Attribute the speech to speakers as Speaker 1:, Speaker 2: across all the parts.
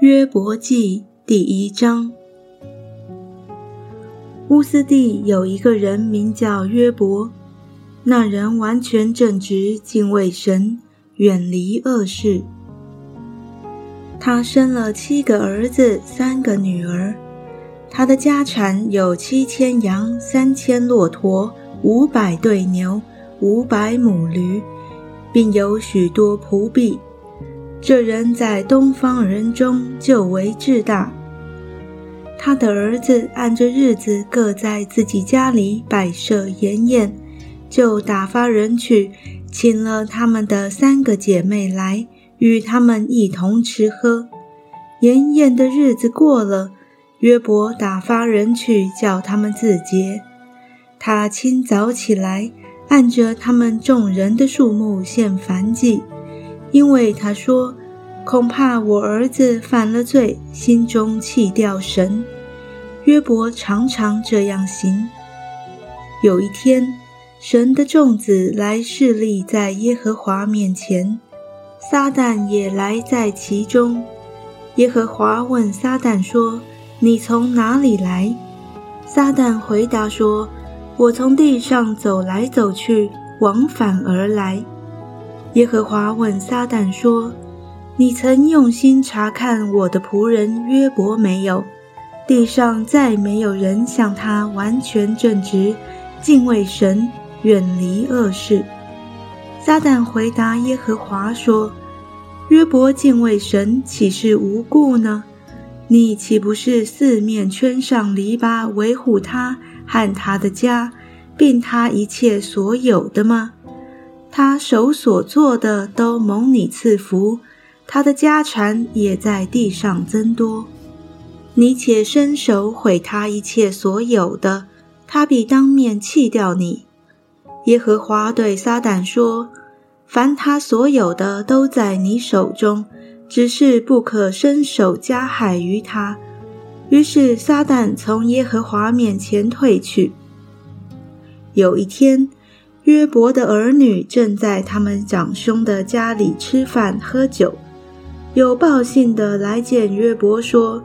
Speaker 1: 约伯记第一章。乌斯地有一个人名叫约伯，那人完全正直，敬畏神，远离恶事。他生了七个儿子，三个女儿。他的家产有七千羊，三千骆驼，五百对牛，五百母驴，并有许多仆婢。这人在东方人中就为至大。他的儿子按着日子各在自己家里摆设筵宴，就打发人去请了他们的三个姐妹来，与他们一同吃喝。筵宴的日子过了，约伯打发人去叫他们自洁。他清早起来，按着他们众人的数目献燔祭。因为他说：“恐怕我儿子犯了罪，心中弃掉神。”约伯常常这样行。有一天，神的众子来侍立在耶和华面前，撒旦也来在其中。耶和华问撒旦说：“你从哪里来？”撒旦回答说：“我从地上走来走去，往返而来。”耶和华问撒旦说：“你曾用心查看我的仆人约伯没有？地上再没有人像他完全正直，敬畏神，远离恶事。”撒旦回答耶和华说：“约伯敬畏神，岂是无故呢？你岂不是四面圈上篱笆，维护他和他的家，并他一切所有的吗？”他手所做的都蒙你赐福，他的家产也在地上增多。你且伸手毁他一切所有的，他必当面弃掉你。耶和华对撒旦说：“凡他所有的都在你手中，只是不可伸手加害于他。”于是撒旦从耶和华面前退去。有一天。约伯的儿女正在他们长兄的家里吃饭喝酒，有报信的来见约伯说：“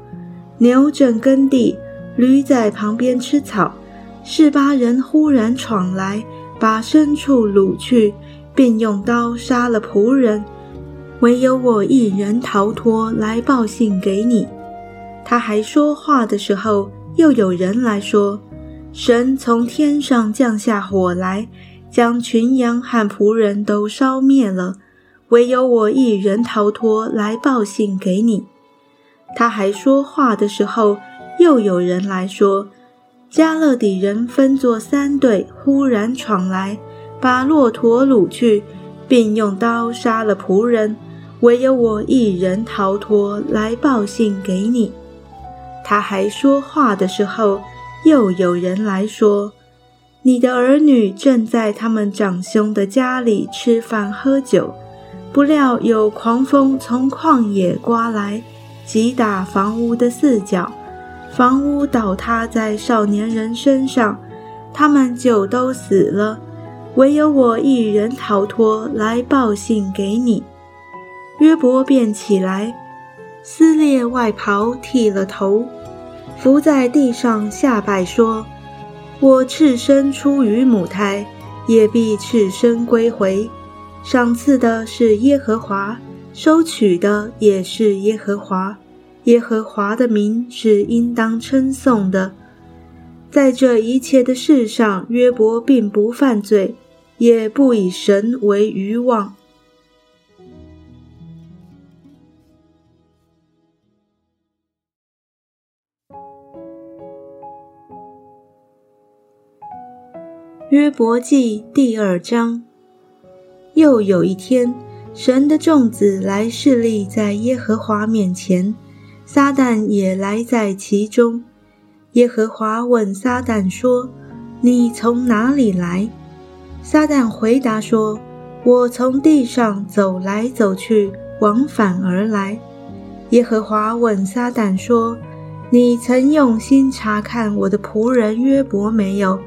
Speaker 1: 牛正耕地，驴在旁边吃草。示巴人忽然闯来，把牲畜掳去，并用刀杀了仆人，唯有我一人逃脱，来报信给你。”他还说话的时候，又有人来说：“神从天上降下火来。”将群羊和仆人都烧灭了，唯有我一人逃脱，来报信给你。他还说话的时候，又有人来说：加勒底人分作三队，忽然闯来，把骆驼掳去，并用刀杀了仆人，唯有我一人逃脱，来报信给你。他还说话的时候，又有人来说。你的儿女正在他们长兄的家里吃饭喝酒，不料有狂风从旷野刮来，击打房屋的四角，房屋倒塌在少年人身上，他们就都死了，唯有我一人逃脱，来报信给你。约伯便起来，撕裂外袍，剃了头，伏在地上下拜说。我赤身出于母胎，也必赤身归回。赏赐的是耶和华，收取的也是耶和华。耶和华的名是应当称颂的。在这一切的事上，约伯并不犯罪，也不以神为愚妄。约伯记第二章。又有一天，神的众子来侍立在耶和华面前，撒旦也来在其中。耶和华问撒旦说：“你从哪里来？”撒旦回答说：“我从地上走来走去，往返而来。”耶和华问撒旦说：“你曾用心查看我的仆人约伯没有？”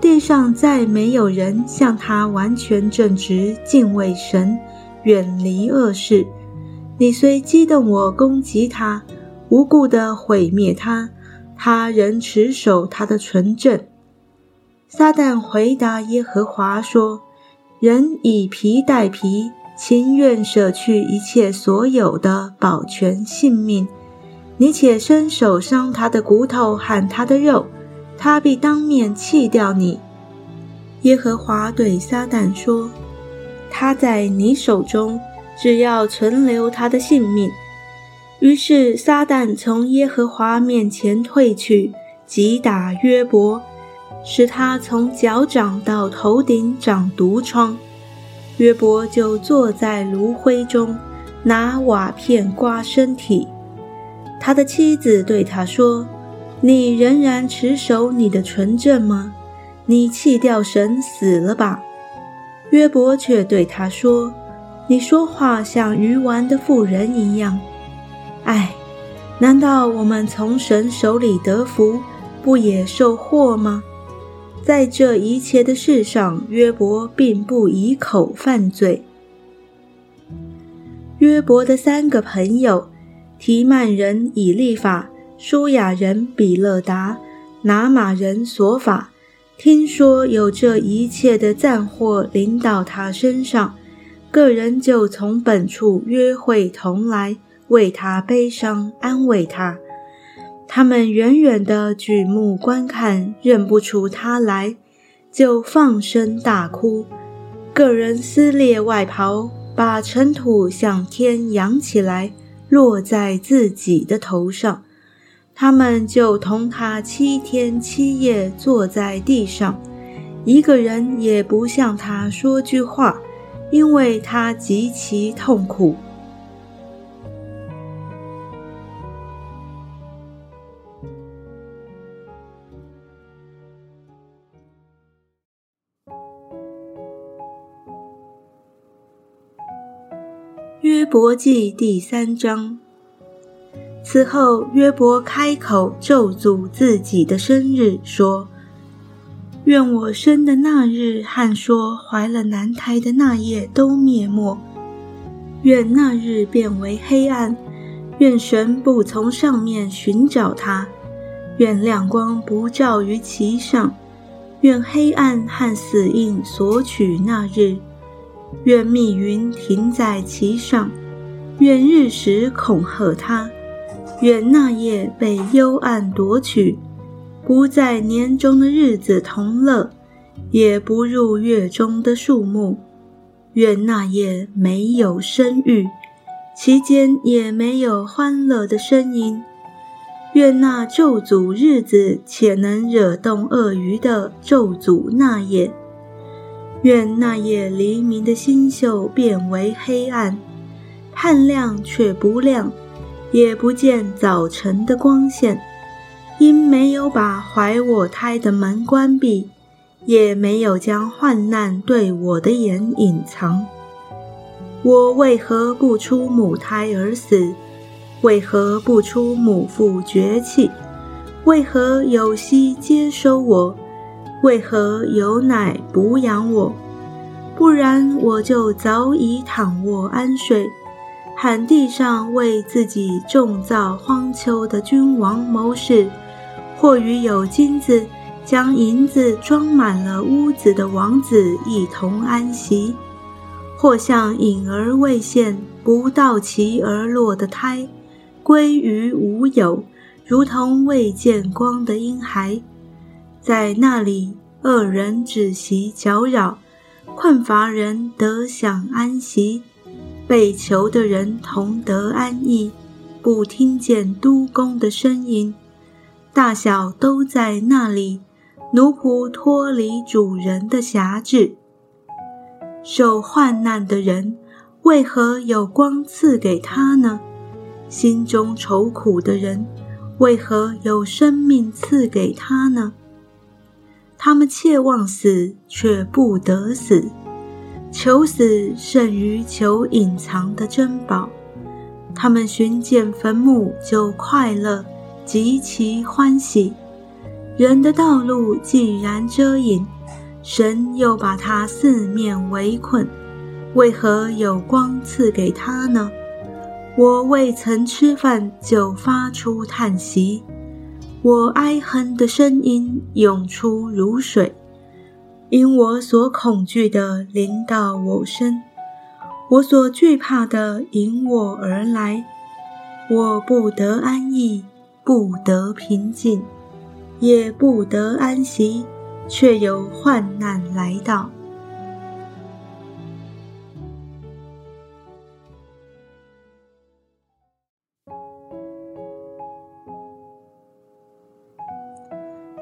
Speaker 1: 地上再没有人像他完全正直，敬畏神，远离恶事。你虽激动我攻击他，无故的毁灭他，他仍持守他的纯正。”撒旦回答耶和华说：“人以皮代皮，情愿舍去一切所有的，保全性命。你且伸手伤他的骨头和他的肉，他必当面弃掉你。”耶和华对撒旦说：“他在你手中。”只要存留他的性命。于是撒旦从耶和华面前退去，击打约伯，使他从脚掌到头顶长毒疮。约伯就坐在炉灰中，拿瓦片刮身体。他的妻子对他说：“你仍然持守你的纯正吗？你弃掉神死了吧？”约伯却对他说。你说话像愚顽的妇人一样，唉，难道我们从神手里得福，不也受祸吗？在这一切的事上，约伯并不以口犯罪。约伯的三个朋友：提曼人以利法、舒雅人比勒达、拿马人索法，听说有这一切的战祸临到他身上。个人就从本处约会同来，为他悲伤，安慰他。他们远远的举目观看，认不出他来，就放声大哭。个人撕裂外袍，把尘土向天扬起来，落在自己的头上。他们就同他七天七夜坐在地上，一个人也不向他说句话。因为他极其痛苦。约伯记第三章。此后，约伯开口咒诅自己的生日，说。愿我生的那日和说怀了男胎的那夜都灭没，愿那日变为黑暗，愿神不从上面寻找他，愿亮光不照于其上，愿黑暗和死印索取那日，愿密云停在其上，愿日时恐吓他，愿那夜被幽暗夺取。不在年中的日子同乐，也不入月中的树木。愿那夜没有生育，其间也没有欢乐的声音。愿那咒诅日子且能惹动鳄鱼的咒诅那夜。愿那夜黎明的星宿变为黑暗，盼亮却不亮，也不见早晨的光线。因没有把怀我胎的门关闭，也没有将患难对我的眼隐藏，我为何不出母胎而死？为何不出母腹绝气？为何有息接收我？为何有奶补养我？不然我就早已躺卧安睡，旱地上为自己种造荒丘的君王谋士。或与有金子将银子装满了屋子的王子一同安息；或像隐而未现、不到其而落的胎，归于无有，如同未见光的婴孩，在那里，恶人止息搅扰，困乏人得享安息，被囚的人同得安逸，不听见督工的声音。大小都在那里，奴仆脱离主人的辖制。受患难的人，为何有光赐给他呢？心中愁苦的人，为何有生命赐给他呢？他们切望死，却不得死；求死胜于求隐藏的珍宝。他们寻见坟墓就快乐。极其欢喜，人的道路既然遮隐，神又把他四面围困，为何有光赐给他呢？我未曾吃饭就发出叹息，我哀恨的声音涌出如水，因我所恐惧的临到我身，我所惧怕的迎我而来，我不得安逸，不得平静，也不得安息，却有患难来到。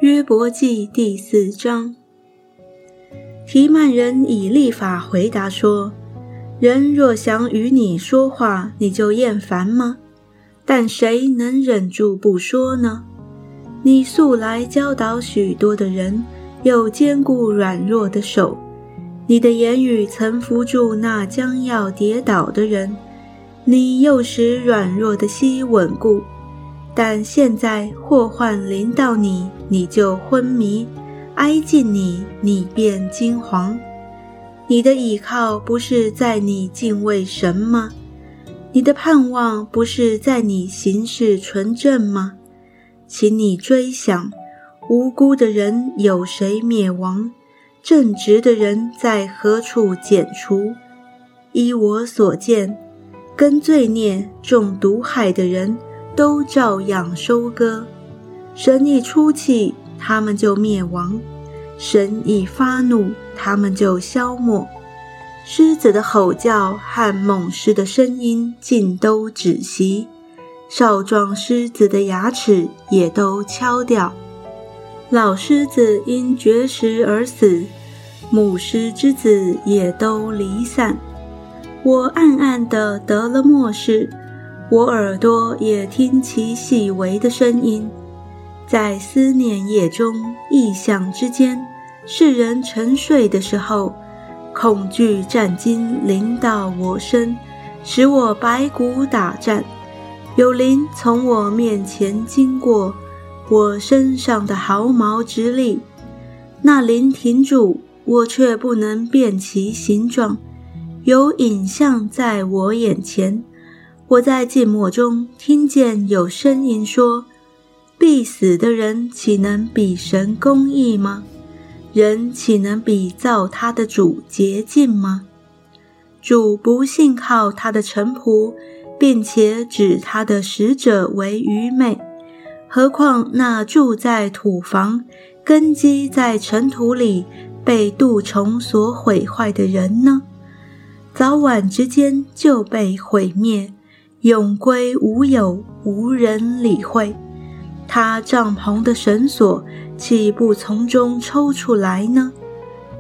Speaker 1: 约伯记第四章，提曼人以立法回答说：“人若想与你说话，你就厌烦吗？但谁能忍住不说呢？你素来教导许多的人，又坚固软弱的手。你的言语曾扶住那将要跌倒的人，你又使软弱的膝稳固。”但现在祸患临到你，你就昏迷；挨近你，你便惊惶。你的倚靠不是在你敬畏神吗？你的盼望不是在你行事纯正吗？请你追想，无辜的人有谁灭亡？正直的人在何处剪除？依我所见，跟罪孽、中毒害的人。都照样收割，神一出气，他们就灭亡；神一发怒，他们就消没。狮子的吼叫和猛狮的声音尽都止息，少壮狮子的牙齿也都敲掉。老狮子因绝食而死，母狮之子也都离散。我暗暗的得了末世。我耳朵也听其细微的声音，在思念夜中、异象之间，世人沉睡的时候，恐惧战惊临到我身，使我白骨打颤。有灵从我面前经过，我身上的毫毛直立。那灵停住，我却不能辨其形状。有影像在我眼前。我在静默中听见有声音说：“必死的人岂能比神公义吗？人岂能比造他的主洁净吗？主不信靠他的臣仆，并且指他的使者为愚昧。何况那住在土房、根基在尘土里、被蠹虫所毁坏的人呢？早晚之间就被毁灭。”永归无有，无人理会。他帐篷的绳索岂不从中抽出来呢？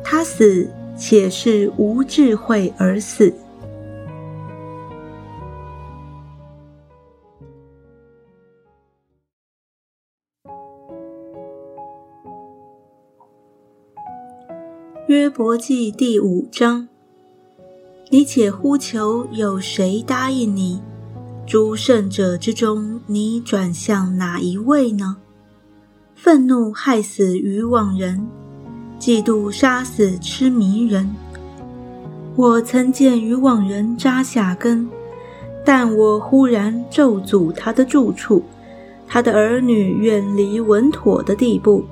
Speaker 1: 他死，且是无智慧而死。约伯记第五章：你且呼求，有谁答应你？诸圣者之中，你转向哪一位呢？愤怒害死愚妄人，嫉妒杀死痴迷人。我曾见愚妄人扎下根，但我忽然咒诅他的住处，他的儿女远离稳妥的地步，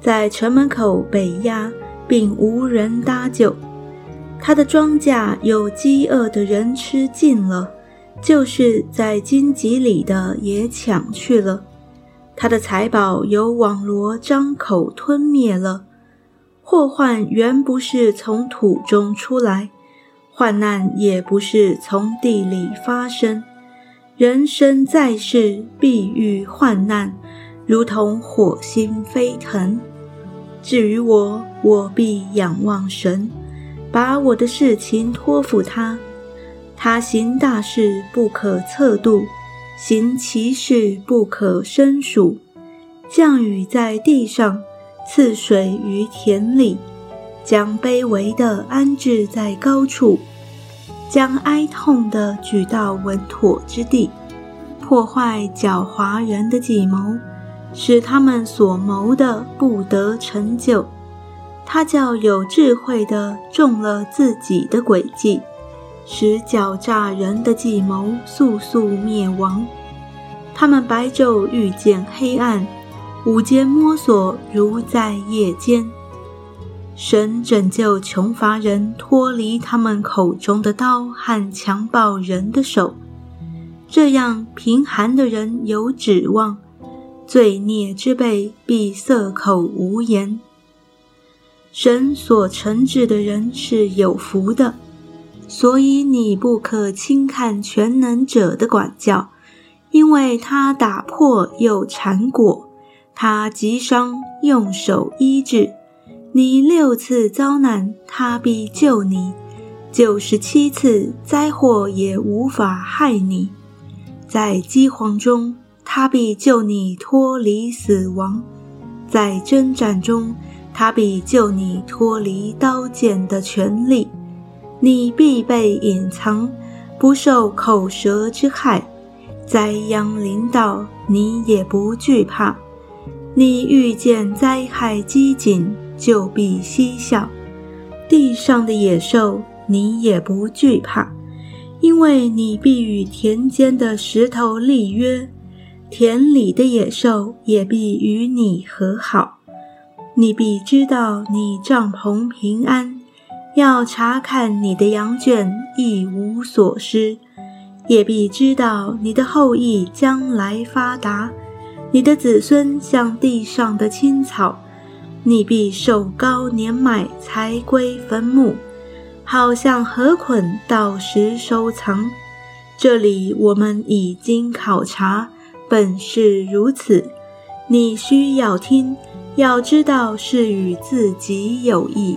Speaker 1: 在城门口被压，并无人搭救。他的庄稼有饥饿的人吃尽了。就是在荆棘里的也抢去了，他的财宝由网罗张口吞灭了。祸患原不是从土中出来，患难也不是从地里发生。人生在世必遇患难，如同火星飞腾。至于我，我必仰望神，把我的事情托付他。他行大事不可测度，行奇事不可胜数。降雨在地上，赐水于田里，将卑微的安置在高处，将哀痛的举到稳妥之地，破坏狡猾人的计谋，使他们所谋的不得成就。他叫有智慧的中了自己的诡计。使狡诈人的计谋速速灭亡。他们白昼遇见黑暗，午间摸索如在夜间。神拯救穷乏人脱离他们口中的刀和强暴人的手，这样贫寒的人有指望，罪孽之辈必塞口无言。神所惩治的人是有福的，所以你不可轻看全能者的管教，因为他打破又缠裹，他击伤用手医治。你六次遭难，他必救你；九十七次灾祸也无法害你。在饥荒中，他必救你脱离死亡；在征战中，他必救你脱离刀剑的权利。你必被隐藏，不受口舌之害。灾殃临到，你也不惧怕。你遇见灾害饥馑。就必嬉笑，地上的野兽你也不惧怕，因为你必与田间的石头立约，田里的野兽也必与你和好。你必知道你帐篷平安，要查看你的羊圈一无所失，也必知道你的后裔将来发达，你的子孙像地上的青草。你必受高年迈才归坟墓，好像河捆到时收藏。这里我们已经考察，本是如此。你需要听，要知道是与自己有益。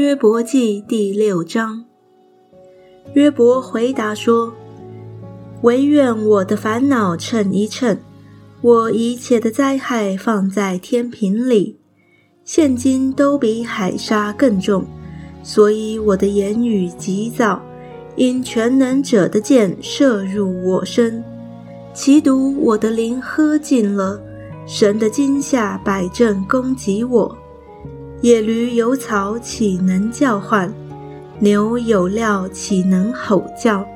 Speaker 1: 约伯记第六章，约伯回答说：“唯愿我的烦恼称一称，我一切的灾害放在天平里，现今都比海沙更重，所以我的言语急躁，因全能者的箭射入我身，其毒我的灵喝尽了，神的惊吓摆阵攻击我。”野驴有草，岂能叫唤？牛有料，岂能吼叫？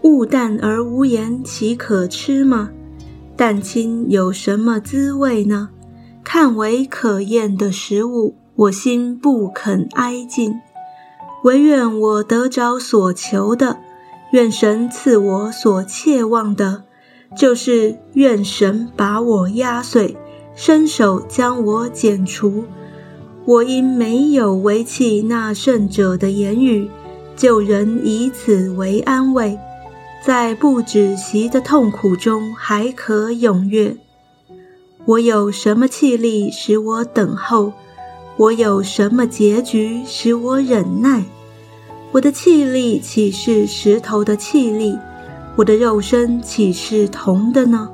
Speaker 1: 物淡而无言，岂可吃吗？蛋清有什么滋味呢？看为可厌的食物，我心不肯挨近。唯愿我得着所求的，愿神赐我所切望的，就是愿神把我压碎，伸手将我剪除。我因没有违弃那圣者的言语，就人以此为安慰，在不止息的痛苦中还可踊跃。我有什么气力使我等候？我有什么结局使我忍耐？我的气力岂是石头的气力？我的肉身岂是铜的呢？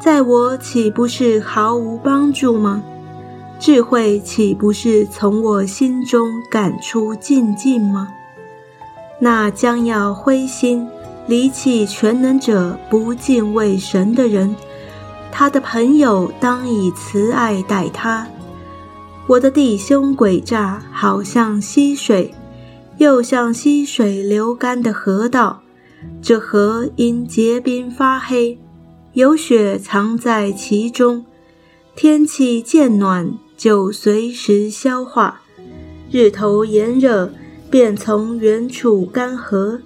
Speaker 1: 在我岂不是毫无帮助吗？智慧岂不是从我心中赶出禁忌吗？那将要灰心离弃全能者、不敬畏神的人，他的朋友当以慈爱待他。我的弟兄诡诈，好像溪水，又像溪水流干的河道。这河因结冰发黑，有雪藏在其中。天气渐暖。就随时消化，日头炎热，便从远处干涸。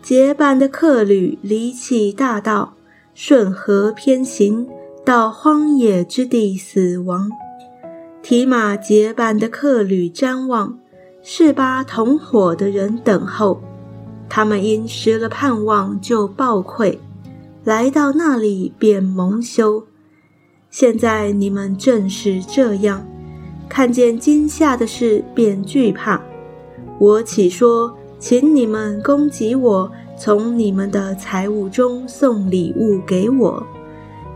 Speaker 1: 结伴的客旅离弃大道，顺河偏行，到荒野之地死亡。提马结伴的客旅瞻望，示巴同伙的人等候，他们因失了盼望就暴溃，来到那里便蒙羞。现在你们正是这样，看见惊吓的事便惧怕。我岂说，请你们攻击我，从你们的财物中送礼物给我？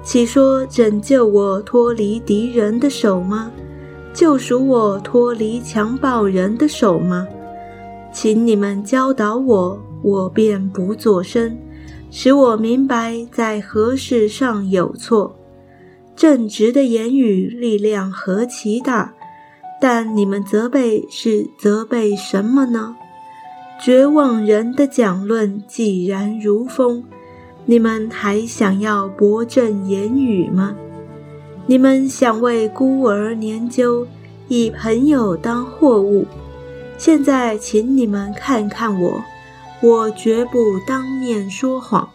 Speaker 1: 岂说拯救我脱离敌人的手吗？救赎我脱离强暴人的手吗？请你们教导我，我便不作声；使我明白在何事上有错。正直的言语力量何其大，但你们责备是责备什么呢？绝望人的讲论既然如风，你们还想要博正言语吗？你们想为孤儿研究，以朋友当货物。现在，请你们看看我，我绝不当面说谎。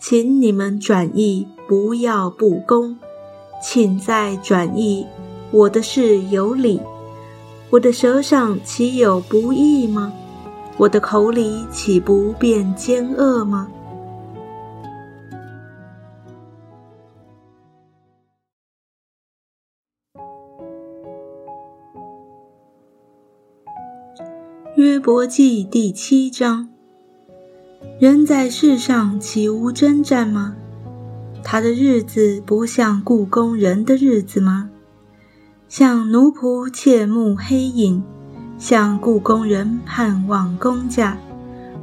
Speaker 1: 请你们转意，不要不公。请再转意，我的事有理，我的舌上岂有不义吗？我的口里岂不变奸恶吗？约伯记第七章：人在世上岂无征战吗？他的日子不像故宫人的日子吗？像奴仆切慕黑影，像故宫人盼望工价。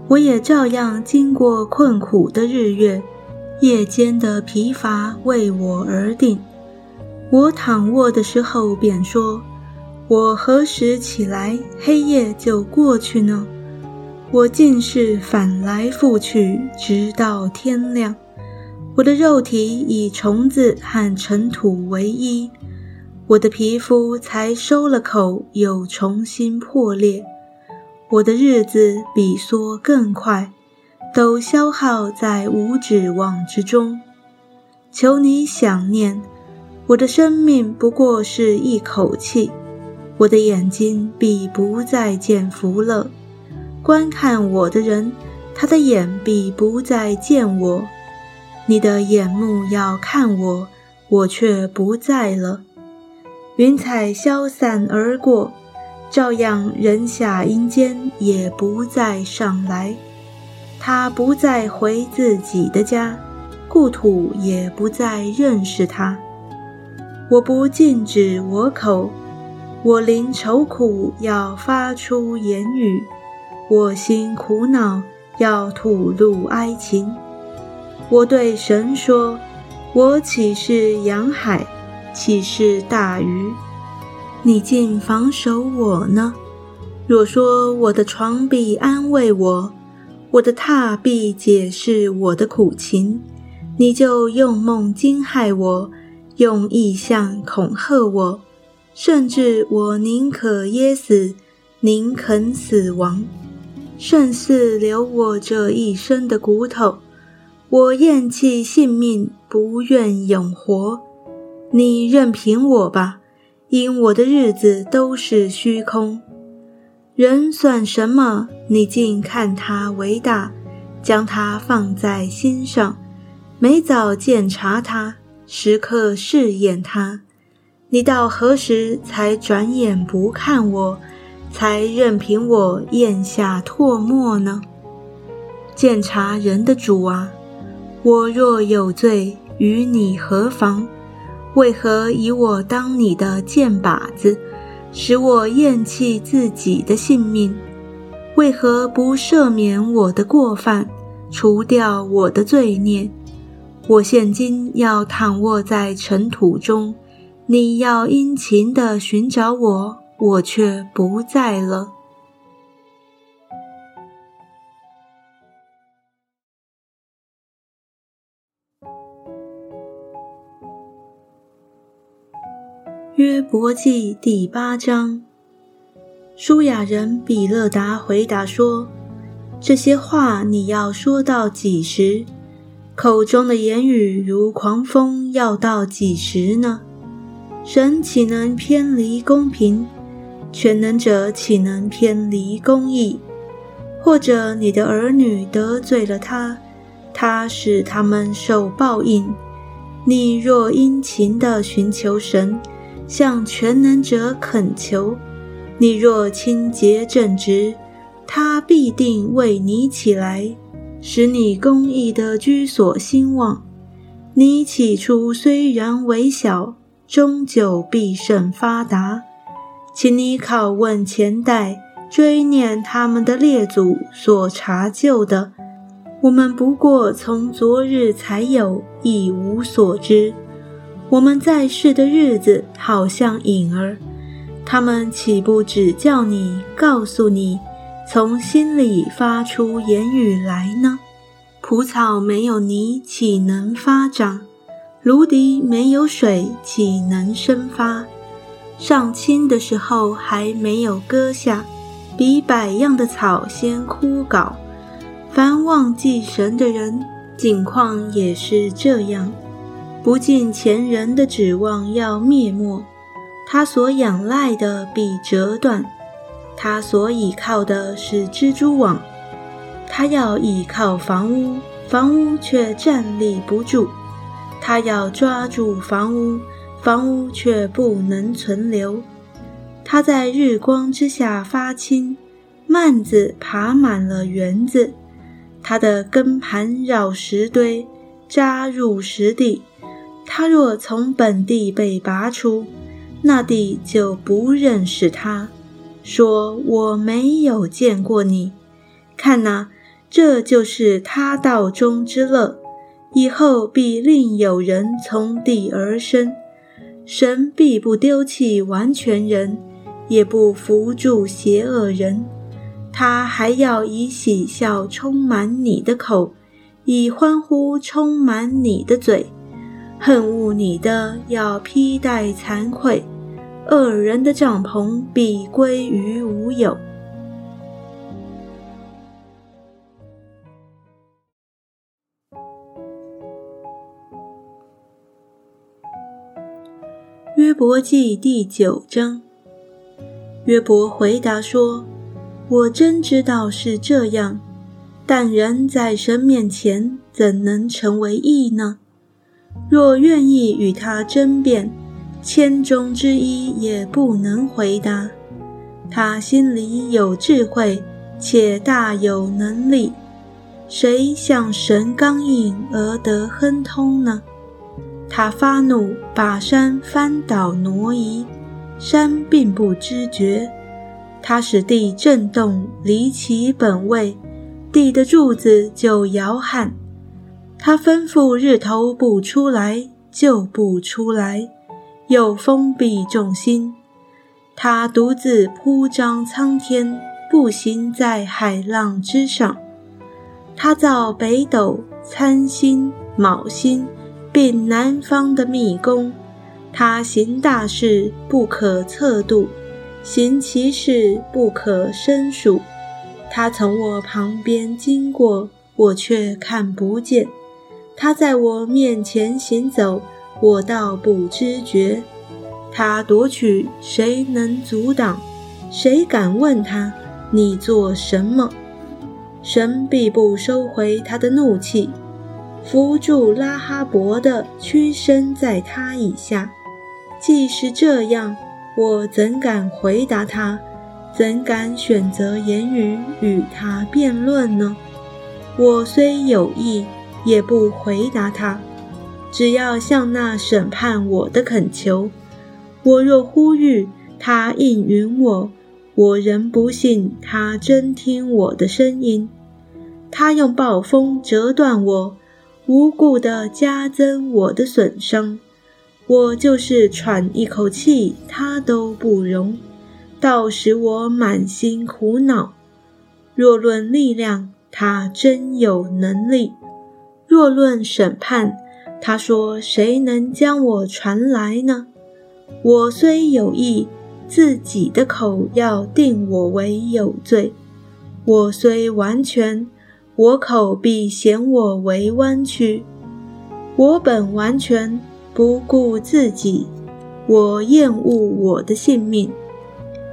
Speaker 1: 我也照样经过困苦的日月，夜间的疲乏为我而定。我躺卧的时候便说。我何时起来，黑夜就过去呢？我竟是反来覆去，直到天亮。我的肉体以虫子和尘土为衣，我的皮肤才收了口，又重新破裂。我的日子比梭更快，都消耗在无指望之中。求你想念，我的生命不过是一口气。我的眼睛必不再见福了，观看我的人，他的眼必不再见我。你的眼目要看我，我却不在了。云彩消散而过，照样人下阴间也不再上来。他不再回自己的家，故土也不再认识他。我不禁止我口。我临愁苦，要发出言语；我心苦恼，要吐露哀情。我对神说：“我岂是洋海，岂是大鱼？你竟防守我呢？若说我的床必安慰我，我的榻必解释我的苦情，你就用梦惊害我，用意象恐吓我。”甚至我宁可噎死，宁肯死亡，胜似留我这一生的骨头。我厌弃性命，不愿永活。你任凭我吧，因我的日子都是虚空。人算什么？你竟看他为大，将他放在心上，每早检查他，时刻试验他。你到何时才转眼不看我，才任凭我咽下唾沫呢？鉴察人的主啊，我若有罪，与你何妨？为何以我当你的箭靶子，使我厌弃自己的性命？为何不赦免我的过犯，除掉我的罪孽？我现今要躺卧在尘土中。你要殷勤地寻找我，我却不在了。约伯记第八章，舒雅人比勒达回答说：“这些话你要说到几时？口中的言语如狂风，要到几时呢？”神岂能偏离公平？全能者岂能偏离公义？或者你的儿女得罪了他，他使他们受报应。你若殷勤地寻求神，向全能者恳求；你若清洁正直，他必定为你起来，使你公义的居所兴旺。你起初虽然微小。终究必胜发达，请你拷问前代，追念他们的列祖所查究的，我们不过从昨日才有，一无所知。我们在世的日子，好像影儿，他们岂不指教你、告诉你，从心里发出言语来呢？蒲草没有泥，岂能发长？芦荻没有水，岂能生发？上青的时候还没有割下，比百样的草先枯槁。凡忘记神的人，境况也是这样，不尽前人的指望要灭没，他所仰赖的必折断，他所倚靠的是蜘蛛网，他要倚靠房屋，房屋却站立不住；他要抓住房屋，房屋却不能存留。他在日光之下发青，蔓子爬满了园子。它的根盘绕石堆，扎入石地。他若从本地被拔出，那地就不认识他，说我没有见过你。看哪，这就是他道中之乐。以后必另有人从地而生。神必不丢弃完全人，也不扶助邪恶人。他还要以喜笑充满你的口，以欢呼充满你的嘴。恨恶你的要披戴惭愧，恶人的帐篷必归于无有。约伯记第九章，约伯回答说。我真知道是这样，但人在神面前怎能成为义呢？若愿意与他争辩，千中之一也不能回答。他心里有智慧，且大有能力，谁向神刚硬而得亨通呢？他发怒，把山翻倒挪移，山并不知觉。他使地震动，离其本位，地的柱子就摇撼。他吩咐日头不出来，就不出来，又封闭众心。他独自铺张苍天，步行在海浪之上。他造北斗、参星、卯星，并南方的密宫。他行大事，不可测度。行其事不可胜数，他从我旁边经过，我却看不见；他在我面前行走，我倒不知觉。他夺取，谁能阻挡？谁敢问他：你做什么？神必不收回他的怒气，扶住拉哈伯的屈身在他以下。既是这样。我怎敢回答他？怎敢选择言语与他辩论呢？我虽有意，也不回答他。只要向那审判我的恳求，我若呼吁他应允我，我仍不信他真听我的声音。他用暴风折断我，无故地加增我的损伤。我就是喘一口气，他都不容，倒使我满心苦恼。若论力量，他真有能力；若论审判，他说谁能将我传来呢？我虽有意，自己的口要定我为有罪；我虽完全，我口必嫌我为弯曲。我本完全。不顾自己，我厌恶我的性命，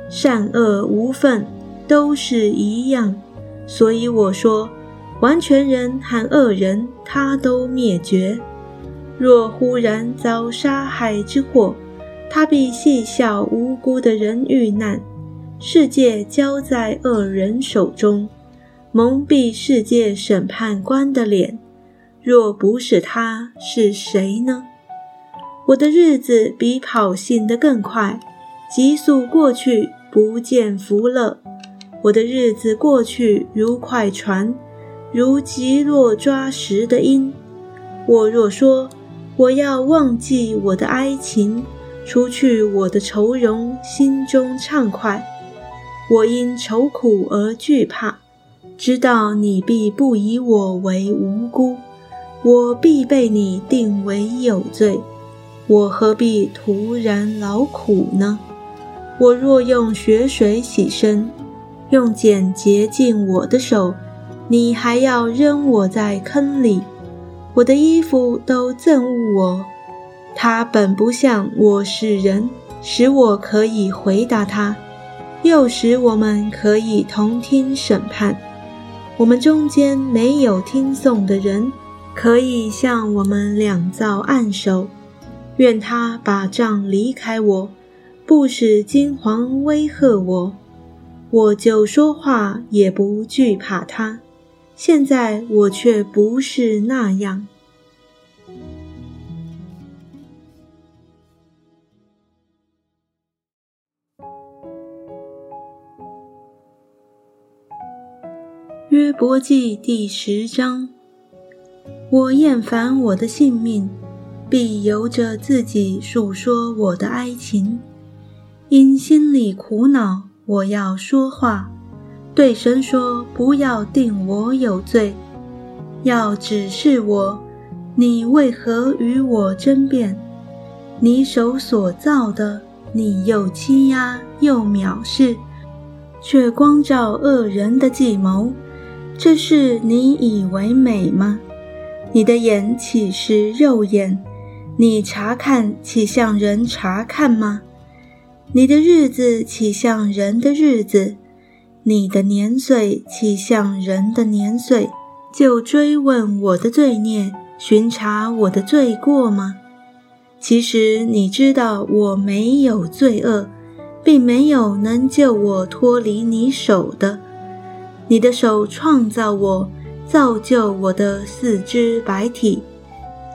Speaker 1: 善恶无分，都是一样。所以我说，完全人和恶人，他都灭绝。若忽然遭杀害之祸，他必细笑无辜的人遇难。世界交在恶人手中，蒙蔽世界审判官的脸。若不是他，是谁呢？我的日子比跑信的更快，急速过去，不见福乐。我的日子过去如快船，如极落抓石的鹰。我若说我要忘记我的哀情，除去我的愁容，心中畅快。我因愁苦而惧怕，知道你必不以我为无辜，我必被你定为有罪。我何必徒然劳苦呢？我若用血水洗身，用碱洁净我的手，你还要扔我在坑里。我的衣服都憎恶我，他本不像我是人，使我可以回答他，又使我们可以同听审判。我们中间没有听颂的人，可以向我们两造暗手。愿他把杖离开我，不使金黄威吓我，我就说话也不惧怕他。现在我却不是那样。约伯记第十章：我厌烦我的性命，必由着自己述说我的哀情。因心里苦恼，我要说话。对神说：“不要定我有罪，要指示我，你为何与我争辩？你手所造的，你又欺压又藐视，却光照恶人的计谋。这是你以为美吗？你的眼岂是肉眼？你查看岂像人查看吗？你的日子岂像人的日子？你的年岁岂像人的年岁？就追问我的罪孽，巡查我的罪过吗？其实你知道我没有罪恶，并没有能救我脱离你手的。你的手创造我，造就我的四肢白体，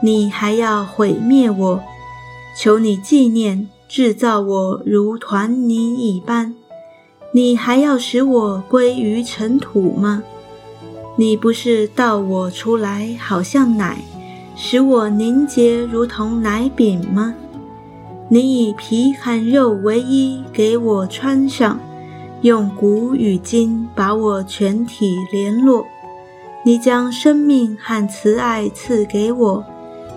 Speaker 1: 你还要毁灭我？求你纪念，制造我如团泥一般。你还要使我归于尘土吗？你不是倒我出来，好像奶，使我凝结如同奶饼吗？你以皮和肉为衣，给我穿上，用骨与筋把我全体联络。你将生命和慈爱赐给我，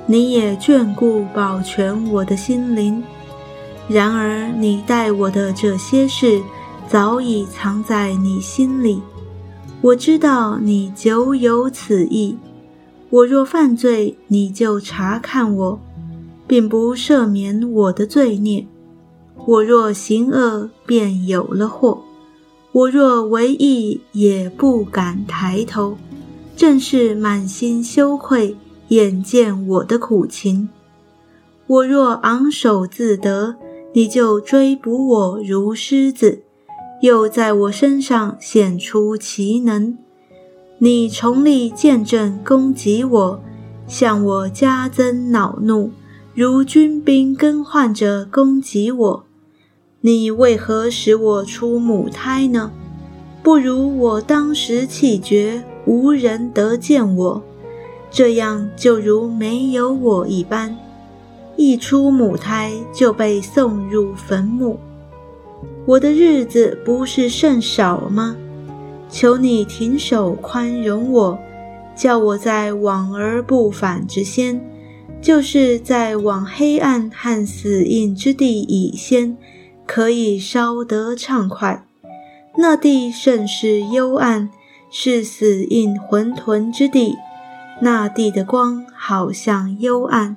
Speaker 1: 你也眷顾保全我的心灵。然而你待我的这些事。早已藏在你心里，我知道你久有此意。我若犯罪，你就查看我，并不赦免我的罪孽；我若行恶，便有了祸；我若为义，也不敢抬头，正是满心羞愧，眼见我的苦情。我若昂首自得，你就追捕我如狮子。又在我身上显出奇能，你从力见证攻击我，向我加增恼怒，如军兵更换着攻击我。你为何使我出母胎呢？不如我当时气绝，无人得见我，这样就如没有我一般。一出母胎就被送入坟墓。我的日子不是甚少吗？求你停手宽容我，叫我在往而不返之先，就是在往黑暗和死印之地以先，可以稍得畅快。那地甚是幽暗，是死印浑沌之地。那地的光好像幽暗。